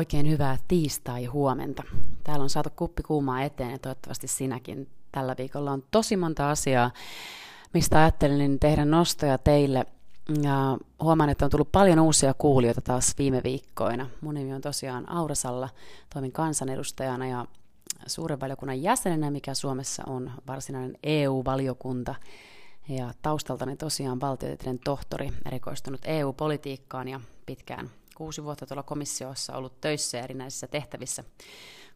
Oikein hyvää tiistai-huomenta. Täällä on saatu kuppi kuumaa eteen ja toivottavasti sinäkin. Tällä viikolla on tosi monta asiaa, mistä ajattelin tehdä nostoja teille. Ja huomaan, että on tullut paljon uusia kuulijoita taas viime viikkoina. Mun nimi on tosiaan Aurasalla, toimin kansanedustajana ja suuren valiokunnan jäsenenä, mikä Suomessa on varsinainen EU-valiokunta. Ja taustaltani tosiaan valtiotieteiden tohtori, erikoistunut EU-politiikkaan ja pitkään kuusi vuotta tuolla komissiossa ollut töissä ja erinäisissä tehtävissä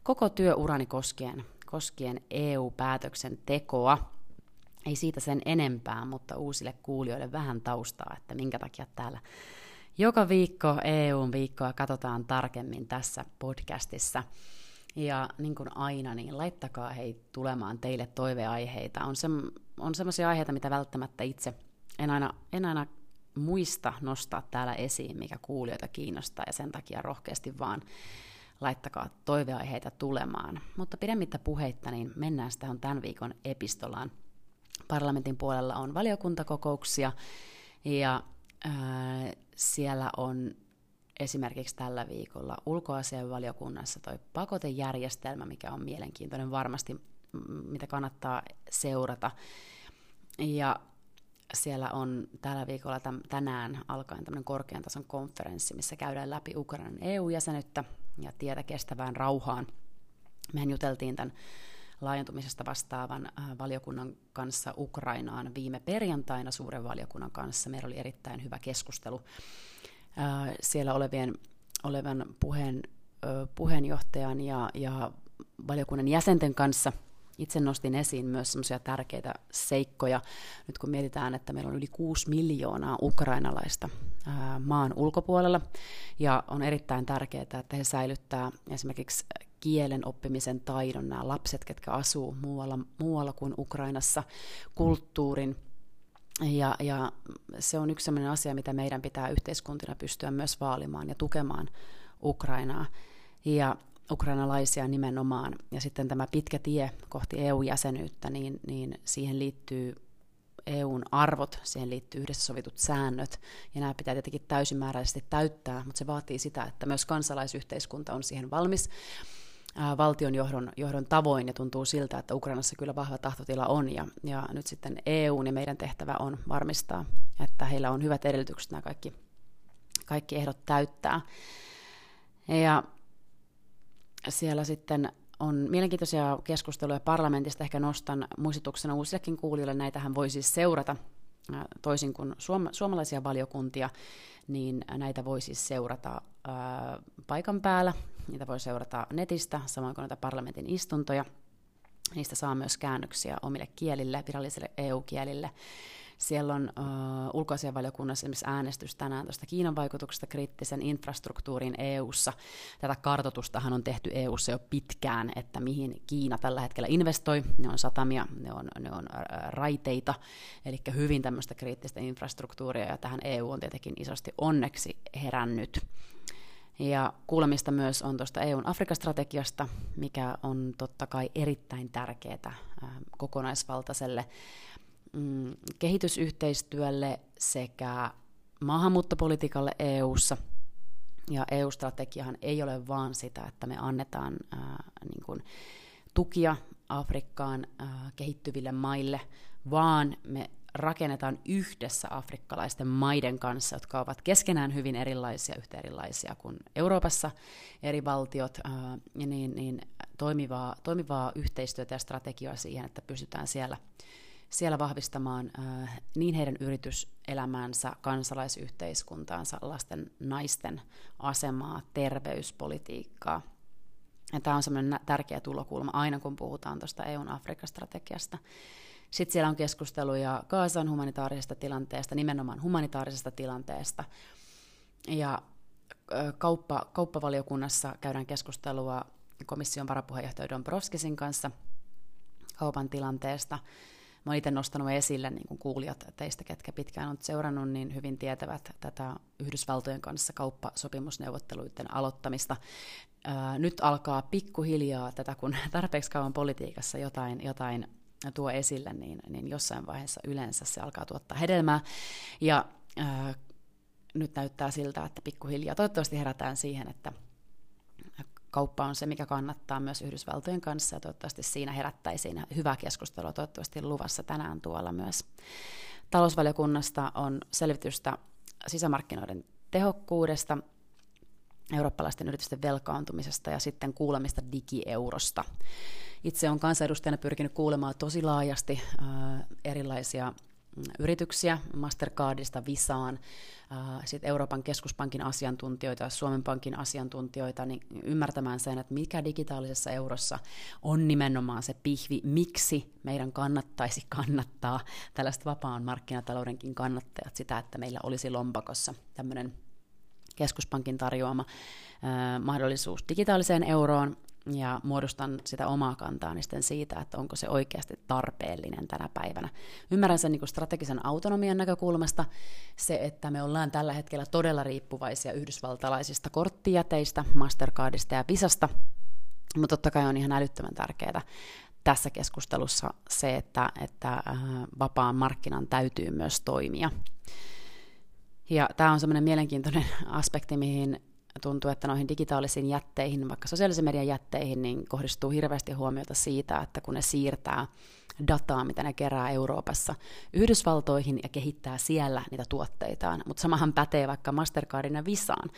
koko työurani koskien, koskien EU-päätöksentekoa. Ei siitä sen enempää, mutta uusille kuulijoille vähän taustaa, että minkä takia täällä joka viikko EUn viikkoa katsotaan tarkemmin tässä podcastissa. Ja niin kuin aina, niin laittakaa hei tulemaan teille toiveaiheita. On, se, on sellaisia aiheita, mitä välttämättä itse en aina, en aina muista nostaa täällä esiin, mikä kuulijoita kiinnostaa, ja sen takia rohkeasti vaan laittakaa toiveaiheita tulemaan. Mutta pidemmittä puheitta, niin mennään sitä tämän viikon epistolaan. Parlamentin puolella on valiokuntakokouksia, ja ää, siellä on esimerkiksi tällä viikolla ulkoasianvaliokunnassa toi pakotejärjestelmä, mikä on mielenkiintoinen varmasti, mitä kannattaa seurata. Ja siellä on tällä viikolla täm, tänään alkaen tämmöinen korkean tason konferenssi, missä käydään läpi Ukrainan EU-jäsenyyttä ja tietä kestävään rauhaan. Mehän juteltiin tämän laajentumisesta vastaavan äh, valiokunnan kanssa Ukrainaan viime perjantaina suuren valiokunnan kanssa. Meillä oli erittäin hyvä keskustelu äh, siellä olevien, olevan puheen, puheenjohtajan ja, ja valiokunnan jäsenten kanssa – itse nostin esiin myös semmoisia tärkeitä seikkoja, nyt kun mietitään, että meillä on yli 6 miljoonaa ukrainalaista maan ulkopuolella, ja on erittäin tärkeää, että he säilyttää esimerkiksi kielen oppimisen taidon, nämä lapset, ketkä asuu muualla, muualla kuin Ukrainassa, kulttuurin, ja, ja se on yksi sellainen asia, mitä meidän pitää yhteiskuntina pystyä myös vaalimaan ja tukemaan Ukrainaa. Ja ukrainalaisia nimenomaan. Ja sitten tämä pitkä tie kohti EU-jäsenyyttä, niin, niin siihen liittyy EUn arvot, siihen liittyy yhdessä sovitut säännöt, ja nämä pitää tietenkin täysimääräisesti täyttää, mutta se vaatii sitä, että myös kansalaisyhteiskunta on siihen valmis valtion johdon, johdon tavoin, ja tuntuu siltä, että Ukrainassa kyllä vahva tahtotila on, ja, ja nyt sitten EU ja meidän tehtävä on varmistaa, että heillä on hyvät edellytykset nämä kaikki, kaikki ehdot täyttää. Ja siellä sitten on mielenkiintoisia keskusteluja parlamentista, ehkä nostan muistutuksena uusillekin kuulijoille, näitähän voi siis seurata toisin kuin suom- suomalaisia valiokuntia, niin näitä voi siis seurata ää, paikan päällä, niitä voi seurata netistä, samoin kuin näitä parlamentin istuntoja. Niistä saa myös käännöksiä omille kielille, virallisille EU-kielille. Siellä on uh, ulkoasianvaliokunnassa esimerkiksi äänestys tänään tuosta Kiinan vaikutuksesta kriittisen infrastruktuurin EU-ssa. Tätä kartotustahan on tehty EU-ssa jo pitkään, että mihin Kiina tällä hetkellä investoi. Ne on satamia, ne on, ne on raiteita, eli hyvin tämmöistä kriittistä infrastruktuuria, ja tähän EU on tietenkin isosti onneksi herännyt. Ja kuulemista myös on tuosta EUn Afrikastrategiasta, mikä on totta kai erittäin tärkeää kokonaisvaltaiselle mm, kehitysyhteistyölle sekä maahanmuuttopolitiikalle EU:ssa. Ja EU-strategiahan ei ole vaan sitä, että me annetaan ää, niin kuin, tukia Afrikkaan ää, kehittyville maille, vaan me rakennetaan yhdessä afrikkalaisten maiden kanssa, jotka ovat keskenään hyvin erilaisia, yhtä erilaisia kuin Euroopassa eri valtiot, ää, niin, niin toimivaa, toimivaa yhteistyötä ja strategiaa siihen, että pystytään siellä siellä vahvistamaan äh, niin heidän yrityselämäänsä, kansalaisyhteiskuntaansa, lasten, naisten asemaa, terveyspolitiikkaa. Ja tämä on semmoinen tärkeä tulokulma aina, kun puhutaan tuosta EUn Afrikka-strategiasta. Sitten siellä on keskusteluja Kaasan humanitaarisesta tilanteesta, nimenomaan humanitaarisesta tilanteesta. Ja kauppa, kauppavaliokunnassa käydään keskustelua komission varapuheenjohtaja Dombrovskisin kanssa kaupan tilanteesta – mä oon itse nostanut esille, niin kuin kuulijat teistä, ketkä pitkään on seurannut, niin hyvin tietävät tätä Yhdysvaltojen kanssa kauppasopimusneuvotteluiden aloittamista. Ää, nyt alkaa pikkuhiljaa tätä, kun tarpeeksi kauan politiikassa jotain, jotain tuo esille, niin, niin jossain vaiheessa yleensä se alkaa tuottaa hedelmää. Ja ää, nyt näyttää siltä, että pikkuhiljaa toivottavasti herätään siihen, että kauppa on se, mikä kannattaa myös Yhdysvaltojen kanssa, ja toivottavasti siinä herättäisiin hyvää keskustelua toivottavasti luvassa tänään tuolla myös. Talousvaliokunnasta on selvitystä sisämarkkinoiden tehokkuudesta, eurooppalaisten yritysten velkaantumisesta ja sitten kuulemista digieurosta. Itse olen kansanedustajana pyrkinyt kuulemaan tosi laajasti äh, erilaisia yrityksiä, Mastercardista Visaan, äh, sitten Euroopan keskuspankin asiantuntijoita, Suomen Pankin asiantuntijoita, niin ymmärtämään sen, että mikä digitaalisessa eurossa on nimenomaan se pihvi, miksi meidän kannattaisi kannattaa tällaista vapaan markkinataloudenkin kannattajat sitä, että meillä olisi lompakossa tämmöinen keskuspankin tarjoama äh, mahdollisuus digitaaliseen euroon, ja muodostan sitä omaa kantaa sitten siitä, että onko se oikeasti tarpeellinen tänä päivänä. Ymmärrän sen niin strategisen autonomian näkökulmasta, se, että me ollaan tällä hetkellä todella riippuvaisia yhdysvaltalaisista korttijäteistä, Mastercardista ja Visasta, mutta totta kai on ihan älyttömän tärkeää tässä keskustelussa se, että, että äh, vapaan markkinan täytyy myös toimia. Ja tämä on semmoinen mielenkiintoinen aspekti, mihin tuntuu, että noihin digitaalisiin jätteihin, vaikka sosiaalisen median jätteihin, niin kohdistuu hirveästi huomiota siitä, että kun ne siirtää dataa, mitä ne kerää Euroopassa, Yhdysvaltoihin ja kehittää siellä niitä tuotteitaan. Mutta samahan pätee vaikka Mastercardin ja Visaan.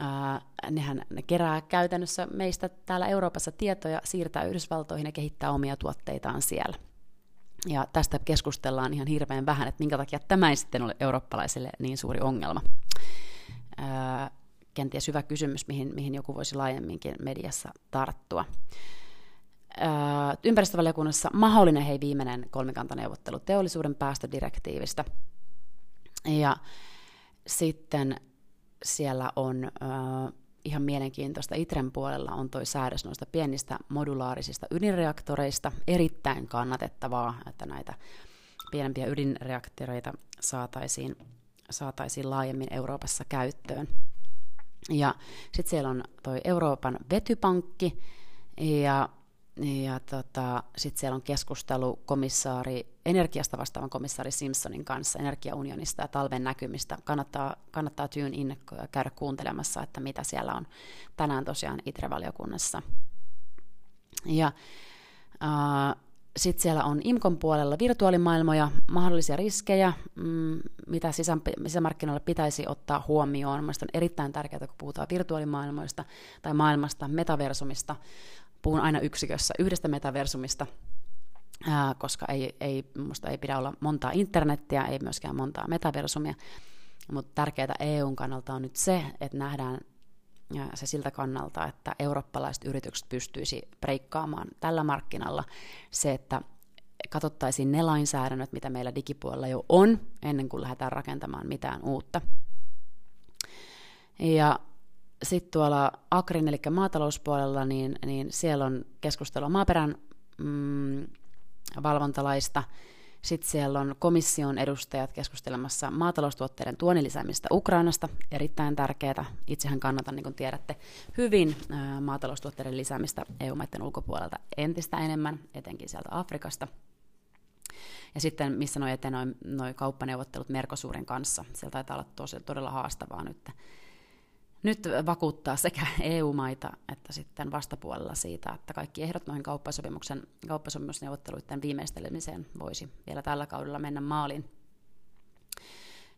Uh, nehän ne kerää käytännössä meistä täällä Euroopassa tietoja, siirtää Yhdysvaltoihin ja kehittää omia tuotteitaan siellä. Ja tästä keskustellaan ihan hirveän vähän, että minkä takia tämä ei sitten ole eurooppalaisille niin suuri ongelma. Kenties hyvä kysymys, mihin, mihin joku voisi laajemminkin mediassa tarttua. Öö, ympäristövaliokunnassa mahdollinen hei viimeinen kolmikantaneuvottelu teollisuuden päästödirektiivistä. Ja sitten siellä on öö, ihan mielenkiintoista. ITREn puolella on toi säädös noista pienistä modulaarisista ydinreaktoreista. Erittäin kannatettavaa, että näitä pienempiä ydinreaktoreita saataisiin, saataisiin laajemmin Euroopassa käyttöön. Ja sitten siellä on toi Euroopan vetypankki, ja, ja tota, sitten siellä on keskustelu komissaari, energiasta vastaavan komissaari Simpsonin kanssa energiaunionista ja talven näkymistä. Kannattaa, kannattaa tyyn in käydä kuuntelemassa, että mitä siellä on tänään tosiaan ITRE-valiokunnassa. Ja äh, sitten siellä on IMKon puolella virtuaalimaailmoja, mahdollisia riskejä, mm, mitä sisämarkkinoilla pitäisi ottaa huomioon. Mielestäni on erittäin tärkeää, kun puhutaan virtuaalimaailmoista tai maailmasta, metaversumista. Puhun aina yksikössä yhdestä metaversumista, koska ei, ei, musta ei pidä olla montaa internettiä, ei myöskään montaa metaversumia. Mutta tärkeää EUn kannalta on nyt se, että nähdään se siltä kannalta, että eurooppalaiset yritykset pystyisi breikkaamaan tällä markkinalla se, että katsottaisiin ne lainsäädännöt, mitä meillä digipuolella jo on, ennen kuin lähdetään rakentamaan mitään uutta. Ja sitten tuolla Akrin, eli maatalouspuolella, niin, niin siellä on keskustelua maaperän mm, valvontalaista, sitten siellä on komission edustajat keskustelemassa maataloustuotteiden tuonnin lisäämistä Ukrainasta, erittäin tärkeää. Itsehän kannatan, niin kuin tiedätte, hyvin maataloustuotteiden lisäämistä EU-maiden ulkopuolelta entistä enemmän, etenkin sieltä Afrikasta. Ja sitten missä noi noin noi kauppaneuvottelut Merkosuurin kanssa. Sieltä taitaa olla tosi, todella haastavaa nyt nyt vakuuttaa sekä EU-maita että sitten vastapuolella siitä, että kaikki ehdot noihin kauppasopimuksen, kauppasopimusneuvotteluiden viimeistelemiseen voisi vielä tällä kaudella mennä maaliin.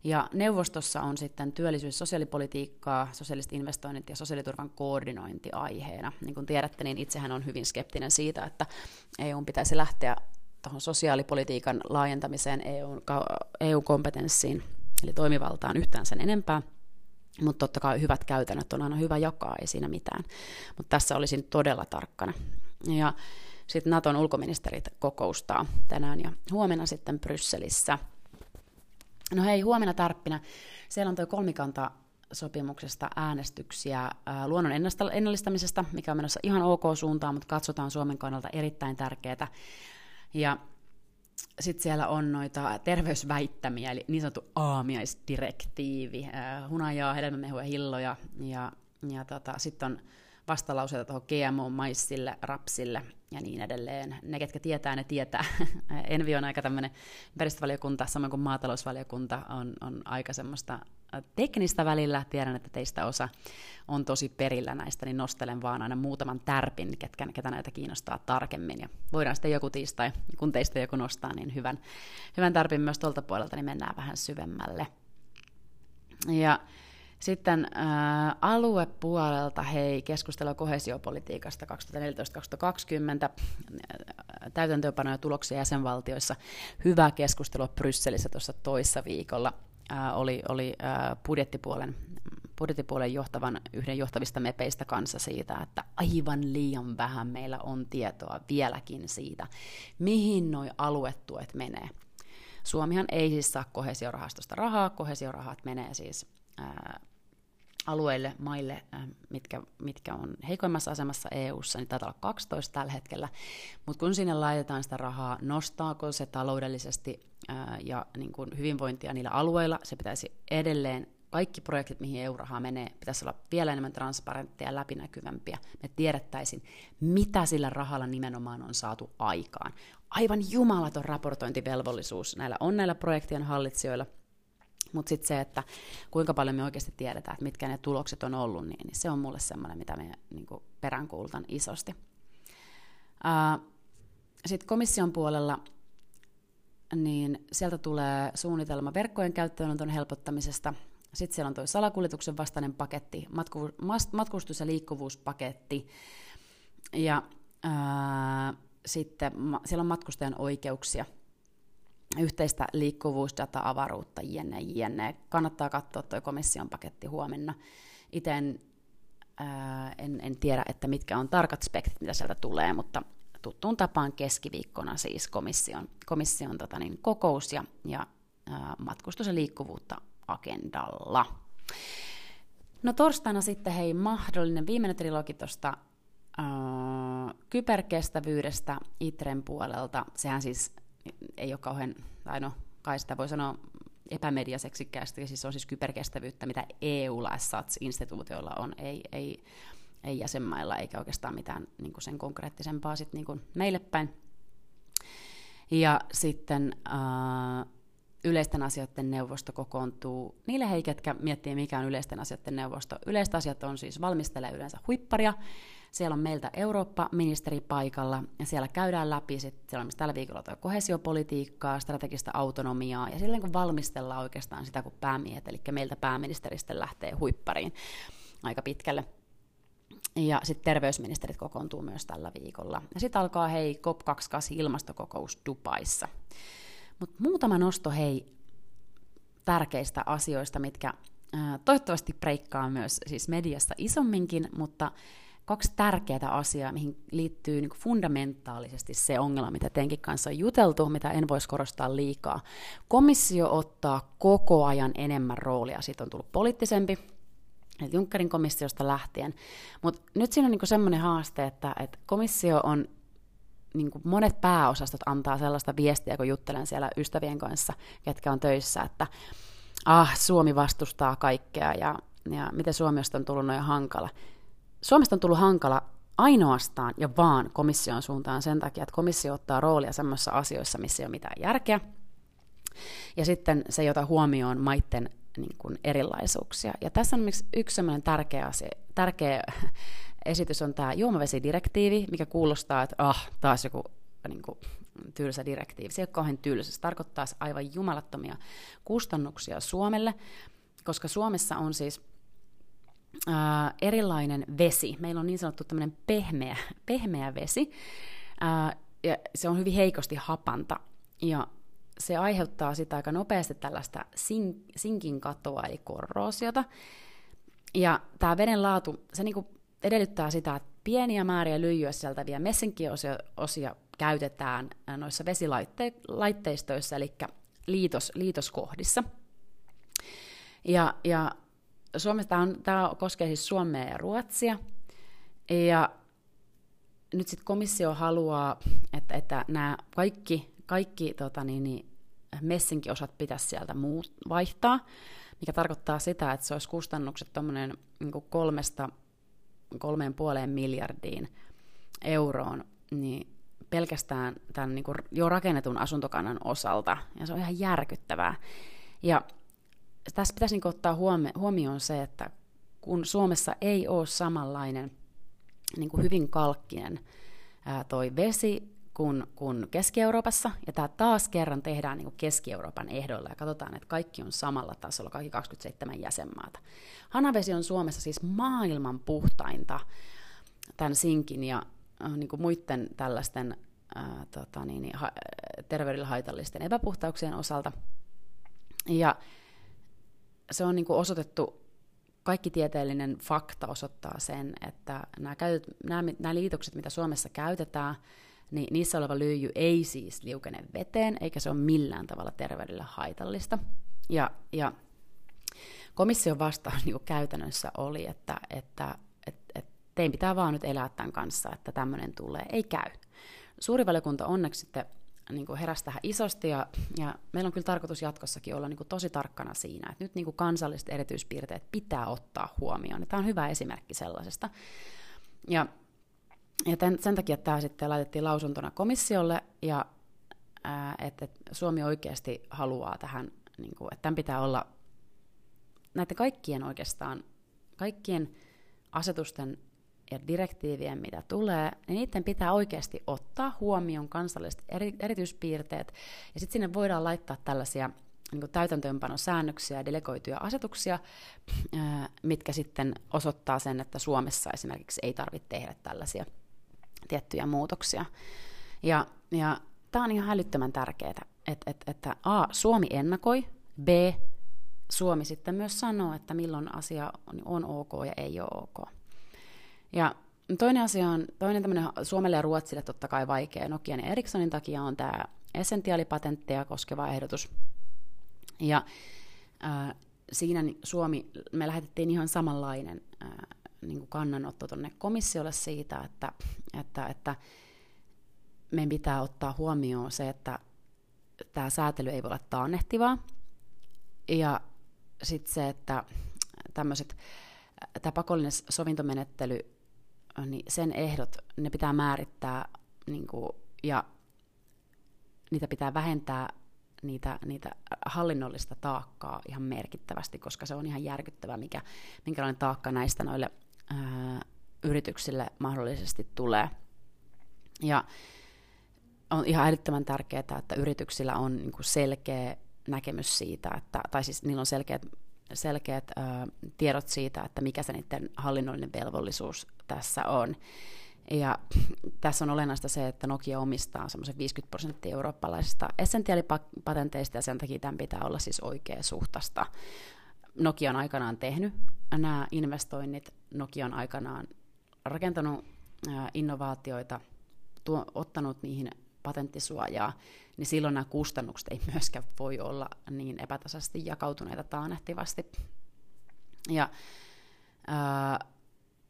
Ja neuvostossa on sitten työllisyys- sosiaalipolitiikkaa, sosiaaliset investoinnit ja sosiaaliturvan koordinointi aiheena. Niin kuin tiedätte, niin itsehän on hyvin skeptinen siitä, että EU pitäisi lähteä tuohon sosiaalipolitiikan laajentamiseen EU-kompetenssiin, eli toimivaltaan yhtään sen enempää – mutta totta kai hyvät käytännöt on aina hyvä jakaa, ei siinä mitään. Mutta tässä olisin todella tarkkana. Ja sitten Naton ulkoministerit kokoustaa tänään ja huomenna sitten Brysselissä. No hei, huomenna tarppina. Siellä on tuo kolmikanta sopimuksesta äänestyksiä ää, luonnon ennallistamisesta, mikä on menossa ihan ok suuntaan, mutta katsotaan Suomen kannalta erittäin tärkeää. Ja sitten siellä on noita terveysväittämiä, eli niin sanottu aamiaisdirektiivi, äh, hunajaa, hedelmämehua, hilloja, ja, ja tota, sitten on vastalauseita tuohon GMO-maissille, rapsille ja niin edelleen. Ne, ketkä tietää, ne tietää. Envi on aika tämmöinen ympäristövaliokunta, samoin kuin maatalousvaliokunta on, on aika semmoista teknistä välillä. Tiedän, että teistä osa on tosi perillä näistä, niin nostelen vaan aina muutaman tärpin, ketkä, ketä näitä kiinnostaa tarkemmin. Ja voidaan sitten joku tiistai, kun teistä joku nostaa, niin hyvän, hyvän tärpin myös tuolta puolelta, niin mennään vähän syvemmälle. Ja sitten ää, aluepuolelta, hei, keskustelua kohesiopolitiikasta 2014-2020, täytäntöönpanoja tuloksia jäsenvaltioissa. Hyvää keskustelua Brysselissä tuossa toissa viikolla. Ää, oli oli ää, budjettipuolen, budjettipuolen johtavan, yhden johtavista mepeistä kanssa siitä, että aivan liian vähän meillä on tietoa vieläkin siitä, mihin nuo aluetuet menee. Suomihan ei siis saa kohesiorahastosta rahaa, kohesiorahat menee siis ää, alueille, maille, äh, mitkä, mitkä on heikoimmassa asemassa EU-ssa, niin taitaa olla 12 tällä hetkellä, mutta kun sinne laitetaan sitä rahaa, nostaako se taloudellisesti äh, ja niin kuin hyvinvointia niillä alueilla, se pitäisi edelleen, kaikki projektit, mihin EU-rahaa menee, pitäisi olla vielä enemmän transparenttia ja läpinäkyvämpiä. Me tiedettäisiin, mitä sillä rahalla nimenomaan on saatu aikaan. Aivan jumalaton raportointivelvollisuus näillä on näillä projektien hallitsijoilla – mutta sitten se, että kuinka paljon me oikeasti tiedetään, että mitkä ne tulokset on ollut, niin, niin se on mulle semmoinen, mitä me niin peräänkuulutan isosti. Sitten komission puolella niin sieltä tulee suunnitelma verkkojen käyttöönoton helpottamisesta. Sitten siellä on tuo salakuljetuksen vastainen paketti, matku, matkustus- ja liikkuvuuspaketti. Ja ää, sitten ma, siellä on matkustajan oikeuksia – yhteistä liikkuvuusdata, avaruutta, jne, jne. Kannattaa katsoa tuo komission paketti huomenna. Itse en, en, en tiedä, että mitkä on tarkat spektit, mitä sieltä tulee, mutta tuttuun tapaan keskiviikkona siis komission, komission tota niin, kokous ja, ja ää, matkustus ja liikkuvuutta agendalla. No torstaina sitten hei mahdollinen viimeinen trilogi tuosta kyberkestävyydestä ITREn puolelta. Sehän siis ei ole kauhean, tai no kai sitä voi sanoa epämediaseksikkäästi, siis on siis kyberkestävyyttä, mitä EUlla instituutioilla on, ei, ei, ei jäsenmailla eikä oikeastaan mitään niin sen konkreettisempaa sit, niin meille päin. Ja sitten äh, yleisten asioiden neuvosto kokoontuu niille hei, ketkä miettii, mikä on yleisten asioiden neuvosto. Yleiset asiat on siis valmistelee yleensä huipparia, siellä on meiltä Eurooppa-ministeri paikalla, ja siellä käydään läpi, sit, siellä on myös tällä viikolla tuo kohesiopolitiikkaa, strategista autonomiaa, ja silleen kun valmistellaan oikeastaan sitä, kun päämiehet, eli meiltä pääministeristä lähtee huippariin aika pitkälle. Ja sitten terveysministerit kokoontuu myös tällä viikolla. Ja sitten alkaa hei COP28 ilmastokokous Dubaissa. Mutta muutama nosto hei tärkeistä asioista, mitkä ää, toivottavasti breikkaa myös siis mediassa isomminkin, mutta kaksi tärkeää asiaa, mihin liittyy niin fundamentaalisesti se ongelma, mitä tenkin kanssa on juteltu, mitä en voisi korostaa liikaa. Komissio ottaa koko ajan enemmän roolia, siitä on tullut poliittisempi, eli Junckerin komissiosta lähtien. Mutta nyt siinä on niin semmoinen haaste, että, että komissio on niin kuin monet pääosastot antaa sellaista viestiä, kun juttelen siellä ystävien kanssa, ketkä on töissä, että ah, Suomi vastustaa kaikkea ja, ja miten Suomesta on tullut noin hankala. Suomesta on tullut hankala ainoastaan ja vaan komission suuntaan sen takia, että komissio ottaa roolia sellaisissa asioissa, missä ei ole mitään järkeä. Ja sitten se ei ota huomioon maiden niin kuin erilaisuuksia. Ja tässä on yksi sellainen tärkeä, asia, tärkeä esitys on tämä juomavesidirektiivi, mikä kuulostaa, että ah, taas joku niin kuin, tylsä direktiivi. Se ei ole kauhean tylsä. Se tarkoittaa aivan jumalattomia kustannuksia Suomelle, koska Suomessa on siis äh, erilainen vesi. Meillä on niin sanottu tämmöinen pehmeä, pehmeä vesi, äh, ja se on hyvin heikosti hapanta, ja se aiheuttaa sitä aika nopeasti tällaista sin, sinkin katoa, eli korroosiota. Ja tämä veden laatu, se niinku edellyttää sitä, että pieniä määriä lyijyä sisältäviä messinkiosia osia käytetään noissa vesilaitteistoissa, eli liitos, liitoskohdissa. Ja, ja Suomessa tämä, on, tämä koskee siis Suomea ja Ruotsia. Ja nyt sitten komissio haluaa, että, että nämä kaikki, kaikki tota niin, niin, messinkiosat pitäisi sieltä muut vaihtaa, mikä tarkoittaa sitä, että se olisi kustannukset tuommoinen niin kolmesta kolmeen puoleen miljardiin euroon, niin pelkästään tämän niin kuin jo rakennetun asuntokannan osalta, ja se on ihan järkyttävää. Ja tässä pitäisi niin ottaa huomioon se, että kun Suomessa ei ole samanlainen niin kuin hyvin kalkkinen ää, toi vesi kuin, kuin Keski-Euroopassa, ja tämä taas kerran tehdään niin kuin Keski-Euroopan ehdoilla, ja katsotaan, että kaikki on samalla tasolla, kaikki 27 jäsenmaata. Hanavesi on Suomessa siis maailman puhtainta tämän sinkin ja äh, niin kuin muiden tällaisten ää, tota niin, niin ha, terveydelle haitallisten epäpuhtauksien osalta. Ja se on niin kuin osoitettu, kaikki tieteellinen fakta osoittaa sen, että nämä, käytet, nämä, nämä liitokset, mitä Suomessa käytetään, niin niissä oleva lyijy ei siis liukene veteen, eikä se ole millään tavalla terveydelle haitallista. Ja, ja komission vastaus niin käytännössä oli, että, että et, et tein pitää vaan nyt elää tämän kanssa, että tämmöinen tulee. Ei käy. Suuri valiokunta onneksi sitten niin kuin heräsi tähän isosti, ja, ja meillä on kyllä tarkoitus jatkossakin olla niin kuin tosi tarkkana siinä, että nyt niin kuin kansalliset erityispiirteet pitää ottaa huomioon, ja tämä on hyvä esimerkki sellaisesta. Ja, ja tämän, sen takia tämä sitten laitettiin lausuntona komissiolle, ja ää, että, että Suomi oikeasti haluaa tähän, niin kuin, että tämän pitää olla näiden kaikkien oikeastaan, kaikkien asetusten ja direktiivien, mitä tulee, niin niiden pitää oikeasti ottaa huomioon kansalliset eri, erityispiirteet, ja sitten sinne voidaan laittaa tällaisia niin täytäntöönpanosäännöksiä ja delegoituja asetuksia, mitkä sitten osoittaa sen, että Suomessa esimerkiksi ei tarvitse tehdä tällaisia tiettyjä muutoksia. Ja, ja tämä on ihan hälyttömän tärkeää, että, että, että A, Suomi ennakoi, B, Suomi sitten myös sanoo, että milloin asia on ok ja ei ole ok. Ja toinen asia on, toinen tämmöinen Suomelle ja Ruotsille totta kai vaikea Nokian ja Ericssonin takia on tämä essentiaalipatentteja koskeva ehdotus. Ja äh, siinä Suomi, me lähetettiin ihan samanlainen äh, niin kuin kannanotto tuonne komissiolle siitä, että, että, että meidän pitää ottaa huomioon se, että tämä säätely ei voi olla taannehtivaa. Ja sitten se, että tämä pakollinen sovintomenettely niin sen ehdot, ne pitää määrittää niin kuin, ja niitä pitää vähentää niitä, niitä hallinnollista taakkaa ihan merkittävästi, koska se on ihan järkyttävä, mikä, minkälainen taakka näistä noille ää, yrityksille mahdollisesti tulee. Ja on ihan älyttömän tärkeää, että yrityksillä on niin kuin selkeä näkemys siitä, että, tai siis niillä on selkeät selkeät ö, tiedot siitä, että mikä se niiden hallinnollinen velvollisuus tässä on. Ja tässä on olennaista se, että Nokia omistaa semmoisen 50 prosenttia eurooppalaisista essentiaalipatenteista, ja sen takia tämän pitää olla siis oikea suhtasta. Nokia on aikanaan tehnyt nämä investoinnit, Nokia on aikanaan rakentanut innovaatioita, tuo, ottanut niihin patenttisuojaa, niin silloin nämä kustannukset ei myöskään voi olla niin epätasaisesti jakautuneita taanehtivasti. Ja ää,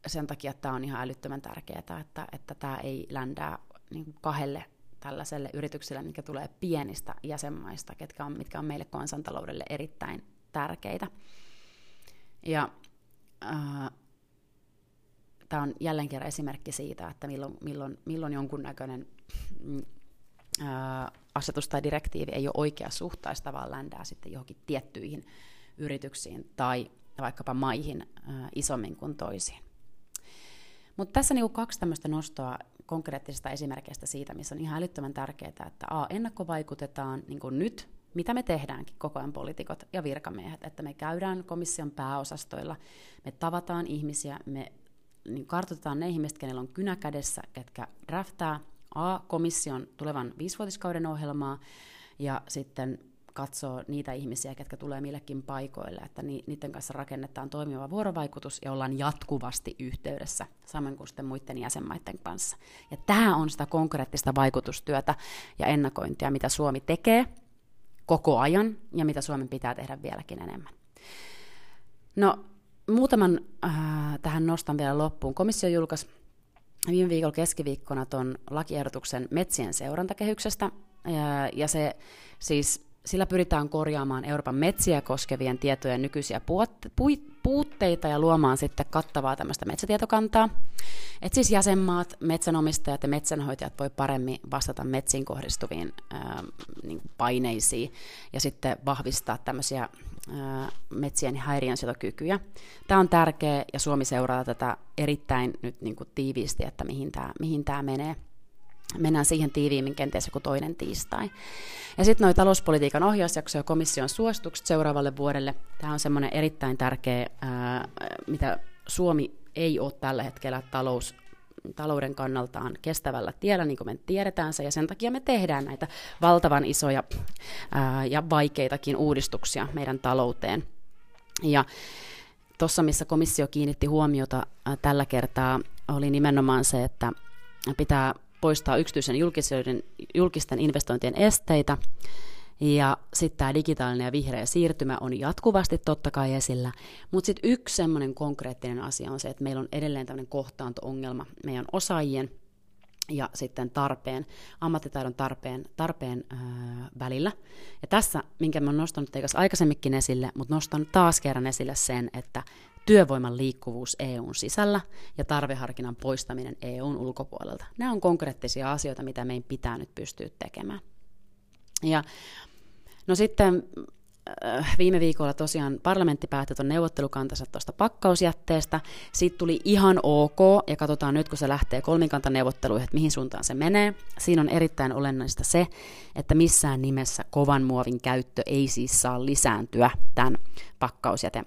sen takia tämä on ihan älyttömän tärkeää, että, että tämä ei ländää niin kahdelle tällaiselle yritykselle, mikä tulee pienistä jäsenmaista, ketkä on, mitkä on meille kansantaloudelle erittäin tärkeitä. Ja ää, tämä on jälleen kerran esimerkki siitä, että milloin, milloin, milloin jonkunnäköinen asetus tai direktiivi ei ole oikea suhtaista, vaan ländää sitten johonkin tiettyihin yrityksiin tai vaikkapa maihin isommin kuin toisiin. Mutta tässä niinku kaksi tämmöistä nostoa konkreettisista esimerkkeistä siitä, missä on ihan älyttömän tärkeää, että A, ennakkovaikutetaan niin kuin nyt, mitä me tehdäänkin koko ajan poliitikot ja virkamiehet, että me käydään komission pääosastoilla, me tavataan ihmisiä, me niin kartoitetaan ne ihmiset, kenellä on kynä kädessä, ketkä draftaa A, komission tulevan viisivuotiskauden ohjelmaa, ja sitten katsoo niitä ihmisiä, ketkä tulee millekin paikoille, että niiden kanssa rakennetaan toimiva vuorovaikutus ja ollaan jatkuvasti yhteydessä, samoin kuin sitten muiden jäsenmaiden kanssa. Ja tämä on sitä konkreettista vaikutustyötä ja ennakointia, mitä Suomi tekee koko ajan ja mitä Suomen pitää tehdä vieläkin enemmän. No, muutaman äh, tähän nostan vielä loppuun. Komissio julkaisi viime viikolla keskiviikkona tuon lakiehdotuksen metsien seurantakehyksestä, ja, se siis sillä pyritään korjaamaan Euroopan metsiä koskevien tietojen nykyisiä puutteita ja luomaan sitten kattavaa tämmöistä metsätietokantaa. Et siis jäsenmaat, metsänomistajat ja metsänhoitajat voi paremmin vastata metsiin kohdistuviin ää, niin paineisiin ja sitten vahvistaa tämmöisiä ää, metsien häiriönsietokykyjä. Tämä on tärkeä ja Suomi seuraa tätä erittäin nyt niin kuin tiiviisti, että mihin tämä mihin menee mennään siihen tiiviimmin kenties joku toinen tiistai. Ja sitten noin talouspolitiikan ohjausjakso ja komission suositukset seuraavalle vuodelle. Tämä on semmoinen erittäin tärkeä, ää, mitä Suomi ei ole tällä hetkellä talous, talouden kannaltaan kestävällä tiellä, niin kuin me tiedetään se, ja sen takia me tehdään näitä valtavan isoja ää, ja vaikeitakin uudistuksia meidän talouteen. Ja tuossa, missä komissio kiinnitti huomiota ää, tällä kertaa, oli nimenomaan se, että pitää poistaa yksityisen julkisten, investointien esteitä. Ja sitten tämä digitaalinen ja vihreä siirtymä on jatkuvasti totta kai esillä. Mutta sitten yksi semmoinen konkreettinen asia on se, että meillä on edelleen tämmöinen kohtaanto-ongelma meidän osaajien ja sitten tarpeen, ammattitaidon tarpeen, tarpeen öö, välillä. Ja tässä, minkä mä oon nostanut teikas aikaisemminkin esille, mutta nostan taas kerran esille sen, että työvoiman liikkuvuus EUn sisällä ja tarveharkinnan poistaminen EUn ulkopuolelta. Nämä on konkreettisia asioita, mitä meidän pitää nyt pystyä tekemään. Ja no sitten äh, viime viikolla tosiaan parlamentti päätti tuon neuvottelukantansa tuosta pakkausjätteestä. Siitä tuli ihan ok, ja katsotaan nyt, kun se lähtee kolmikantaneuvotteluihin, että mihin suuntaan se menee. Siinä on erittäin olennaista se, että missään nimessä kovan muovin käyttö ei siis saa lisääntyä tämän pakkausjäte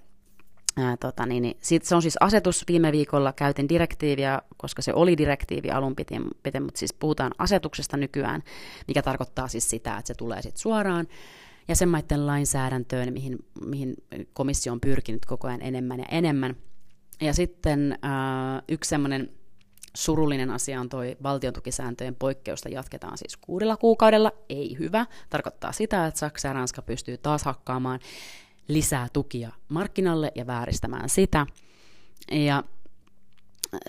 Tota, niin, niin, sit se on siis asetus, viime viikolla käytin direktiiviä, koska se oli direktiivi alun pitin mutta siis puhutaan asetuksesta nykyään, mikä tarkoittaa siis sitä, että se tulee sitten suoraan jäsenmaiden lainsäädäntöön, mihin, mihin komissio on pyrkinyt koko ajan enemmän ja enemmän. Ja sitten ää, yksi semmoinen surullinen asia on toi valtiontukisääntöjen poikkeusta jatketaan siis kuudella kuukaudella, ei hyvä. Tarkoittaa sitä, että Saksa ja Ranska pystyy taas hakkaamaan lisää tukia markkinalle ja vääristämään sitä. Ja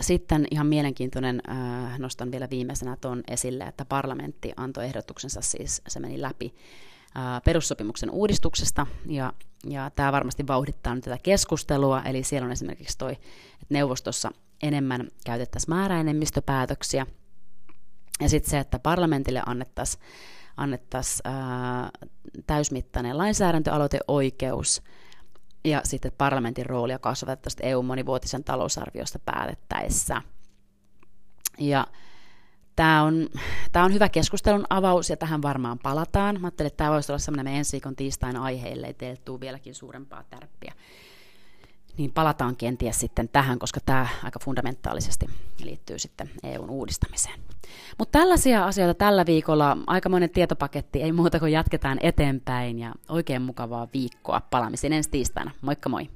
sitten ihan mielenkiintoinen, äh, nostan vielä viimeisenä tuon esille, että parlamentti antoi ehdotuksensa, siis se meni läpi äh, perussopimuksen uudistuksesta, ja, ja tämä varmasti vauhdittaa nyt tätä keskustelua, eli siellä on esimerkiksi toi, että neuvostossa enemmän käytettäisiin määräenemmistöpäätöksiä, ja sitten se, että parlamentille annettaisiin annettaisiin täysmittainen lainsäädäntöaloiteoikeus ja sitten parlamentin roolia kasvatettaisiin EU-monivuotisen talousarviosta päätettäessä. Ja tämä on, tämä on hyvä keskustelun avaus ja tähän varmaan palataan. Mä ajattelin, että tämä voisi olla meidän ensi viikon tiistain aihe, ellei teille tule vieläkin suurempaa tärppiä niin palataan kenties sitten tähän, koska tämä aika fundamentaalisesti liittyy sitten EUn uudistamiseen. Mutta tällaisia asioita tällä viikolla, aikamoinen tietopaketti, ei muuta kuin jatketaan eteenpäin ja oikein mukavaa viikkoa. Palaamisen ensi tiistaina. Moikka moi!